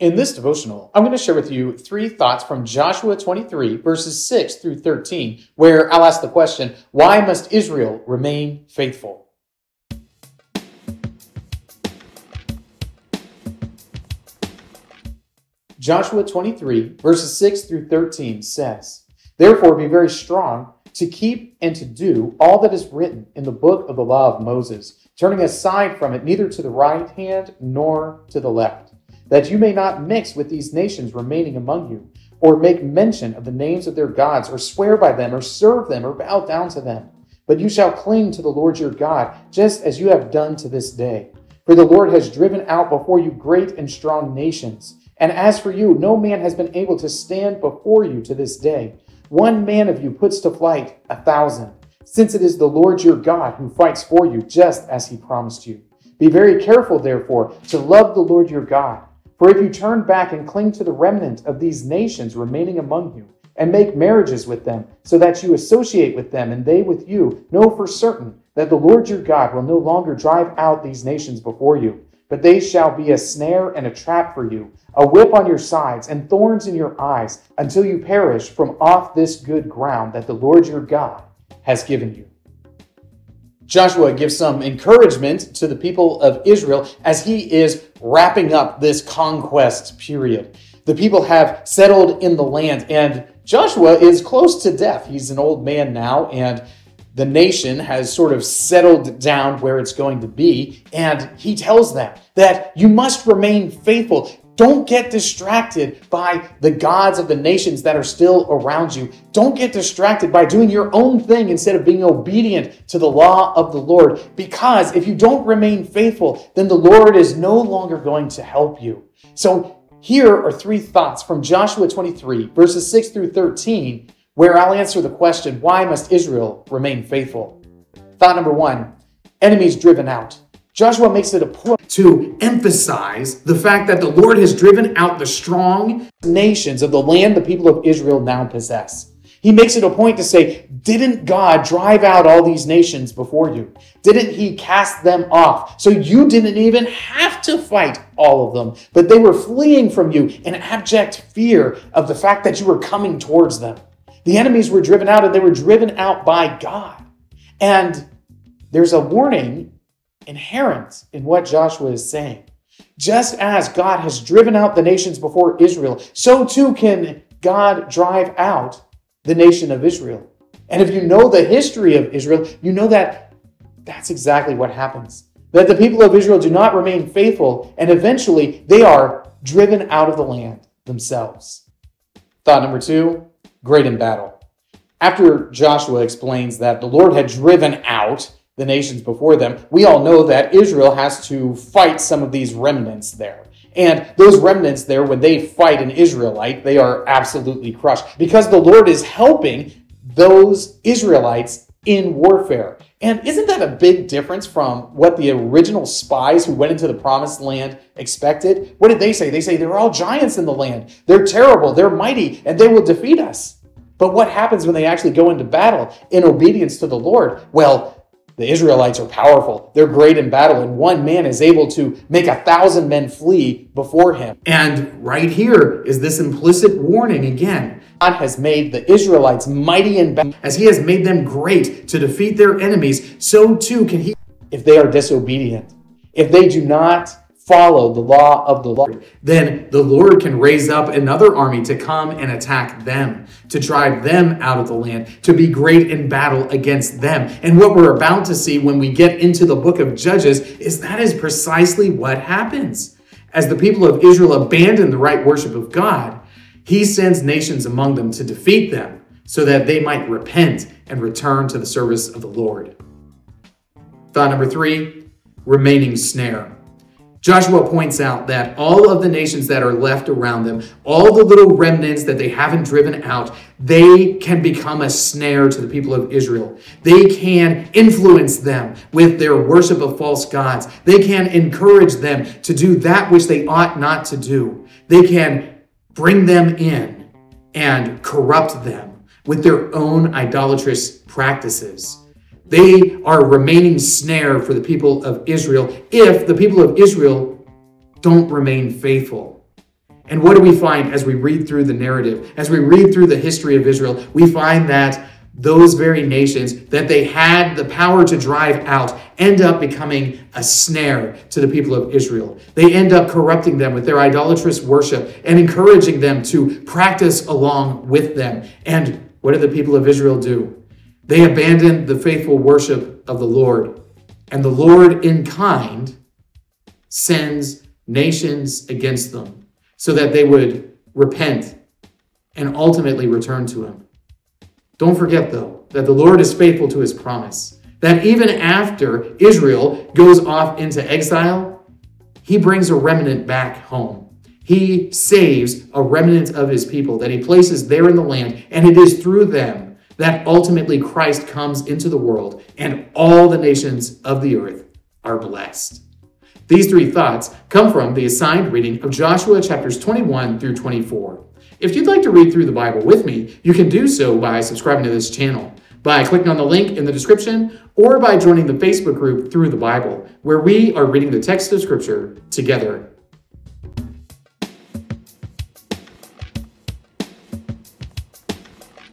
In this devotional, I'm going to share with you three thoughts from Joshua 23, verses 6 through 13, where I'll ask the question Why must Israel remain faithful? Joshua 23, verses 6 through 13 says, Therefore be very strong to keep and to do all that is written in the book of the law of Moses, turning aside from it neither to the right hand nor to the left that you may not mix with these nations remaining among you, or make mention of the names of their gods, or swear by them, or serve them, or bow down to them. But you shall cling to the Lord your God, just as you have done to this day. For the Lord has driven out before you great and strong nations. And as for you, no man has been able to stand before you to this day. One man of you puts to flight a thousand, since it is the Lord your God who fights for you, just as he promised you. Be very careful, therefore, to love the Lord your God for if you turn back and cling to the remnant of these nations remaining among you, and make marriages with them, so that you associate with them and they with you, know for certain that the Lord your God will no longer drive out these nations before you, but they shall be a snare and a trap for you, a whip on your sides and thorns in your eyes, until you perish from off this good ground that the Lord your God has given you. Joshua gives some encouragement to the people of Israel as he is wrapping up this conquest period. The people have settled in the land, and Joshua is close to death. He's an old man now, and the nation has sort of settled down where it's going to be. And he tells them that you must remain faithful. Don't get distracted by the gods of the nations that are still around you. Don't get distracted by doing your own thing instead of being obedient to the law of the Lord. Because if you don't remain faithful, then the Lord is no longer going to help you. So here are three thoughts from Joshua 23, verses 6 through 13, where I'll answer the question why must Israel remain faithful? Thought number one enemies driven out. Joshua makes it a point to emphasize the fact that the Lord has driven out the strong nations of the land the people of Israel now possess. He makes it a point to say, Didn't God drive out all these nations before you? Didn't He cast them off? So you didn't even have to fight all of them, but they were fleeing from you in abject fear of the fact that you were coming towards them. The enemies were driven out and they were driven out by God. And there's a warning inherent in what Joshua is saying. Just as God has driven out the nations before Israel, so too can God drive out the nation of Israel. And if you know the history of Israel, you know that that's exactly what happens. That the people of Israel do not remain faithful, and eventually they are driven out of the land themselves. Thought number two great in battle. After Joshua explains that the Lord had driven out the nations before them, we all know that Israel has to fight some of these remnants there. And those remnants there, when they fight an Israelite, they are absolutely crushed because the Lord is helping those Israelites in warfare. And isn't that a big difference from what the original spies who went into the promised land expected? What did they say? They say they're all giants in the land. They're terrible, they're mighty, and they will defeat us. But what happens when they actually go into battle in obedience to the Lord? Well, the Israelites are powerful. They're great in battle, and one man is able to make a thousand men flee before him. And right here is this implicit warning again. God has made the Israelites mighty in battle, as he has made them great to defeat their enemies, so too can he if they are disobedient. If they do not follow the law of the Lord, then the Lord can raise up another army to come and attack them, to drive them out of the land, to be great in battle against them. And what we're about to see when we get into the book of Judges is that is precisely what happens. As the people of Israel abandon the right worship of God, he sends nations among them to defeat them so that they might repent and return to the service of the Lord. Thought number three remaining snare. Joshua points out that all of the nations that are left around them, all the little remnants that they haven't driven out, they can become a snare to the people of Israel. They can influence them with their worship of false gods. They can encourage them to do that which they ought not to do. They can bring them in and corrupt them with their own idolatrous practices. They are remaining snare for the people of Israel if the people of Israel don't remain faithful. And what do we find as we read through the narrative, as we read through the history of Israel? We find that those very nations that they had the power to drive out end up becoming a snare to the people of Israel. They end up corrupting them with their idolatrous worship and encouraging them to practice along with them. And what do the people of Israel do? They abandoned the faithful worship of the Lord. And the Lord, in kind, sends nations against them so that they would repent and ultimately return to Him. Don't forget, though, that the Lord is faithful to his promise. That even after Israel goes off into exile, he brings a remnant back home. He saves a remnant of his people that he places there in the land, and it is through them that ultimately Christ comes into the world, and all the nations of the earth are blessed. These three thoughts come from the assigned reading of Joshua chapters 21 through 24. If you'd like to read through the Bible with me, you can do so by subscribing to this channel, by clicking on the link in the description, or by joining the Facebook group Through the Bible, where we are reading the text of Scripture together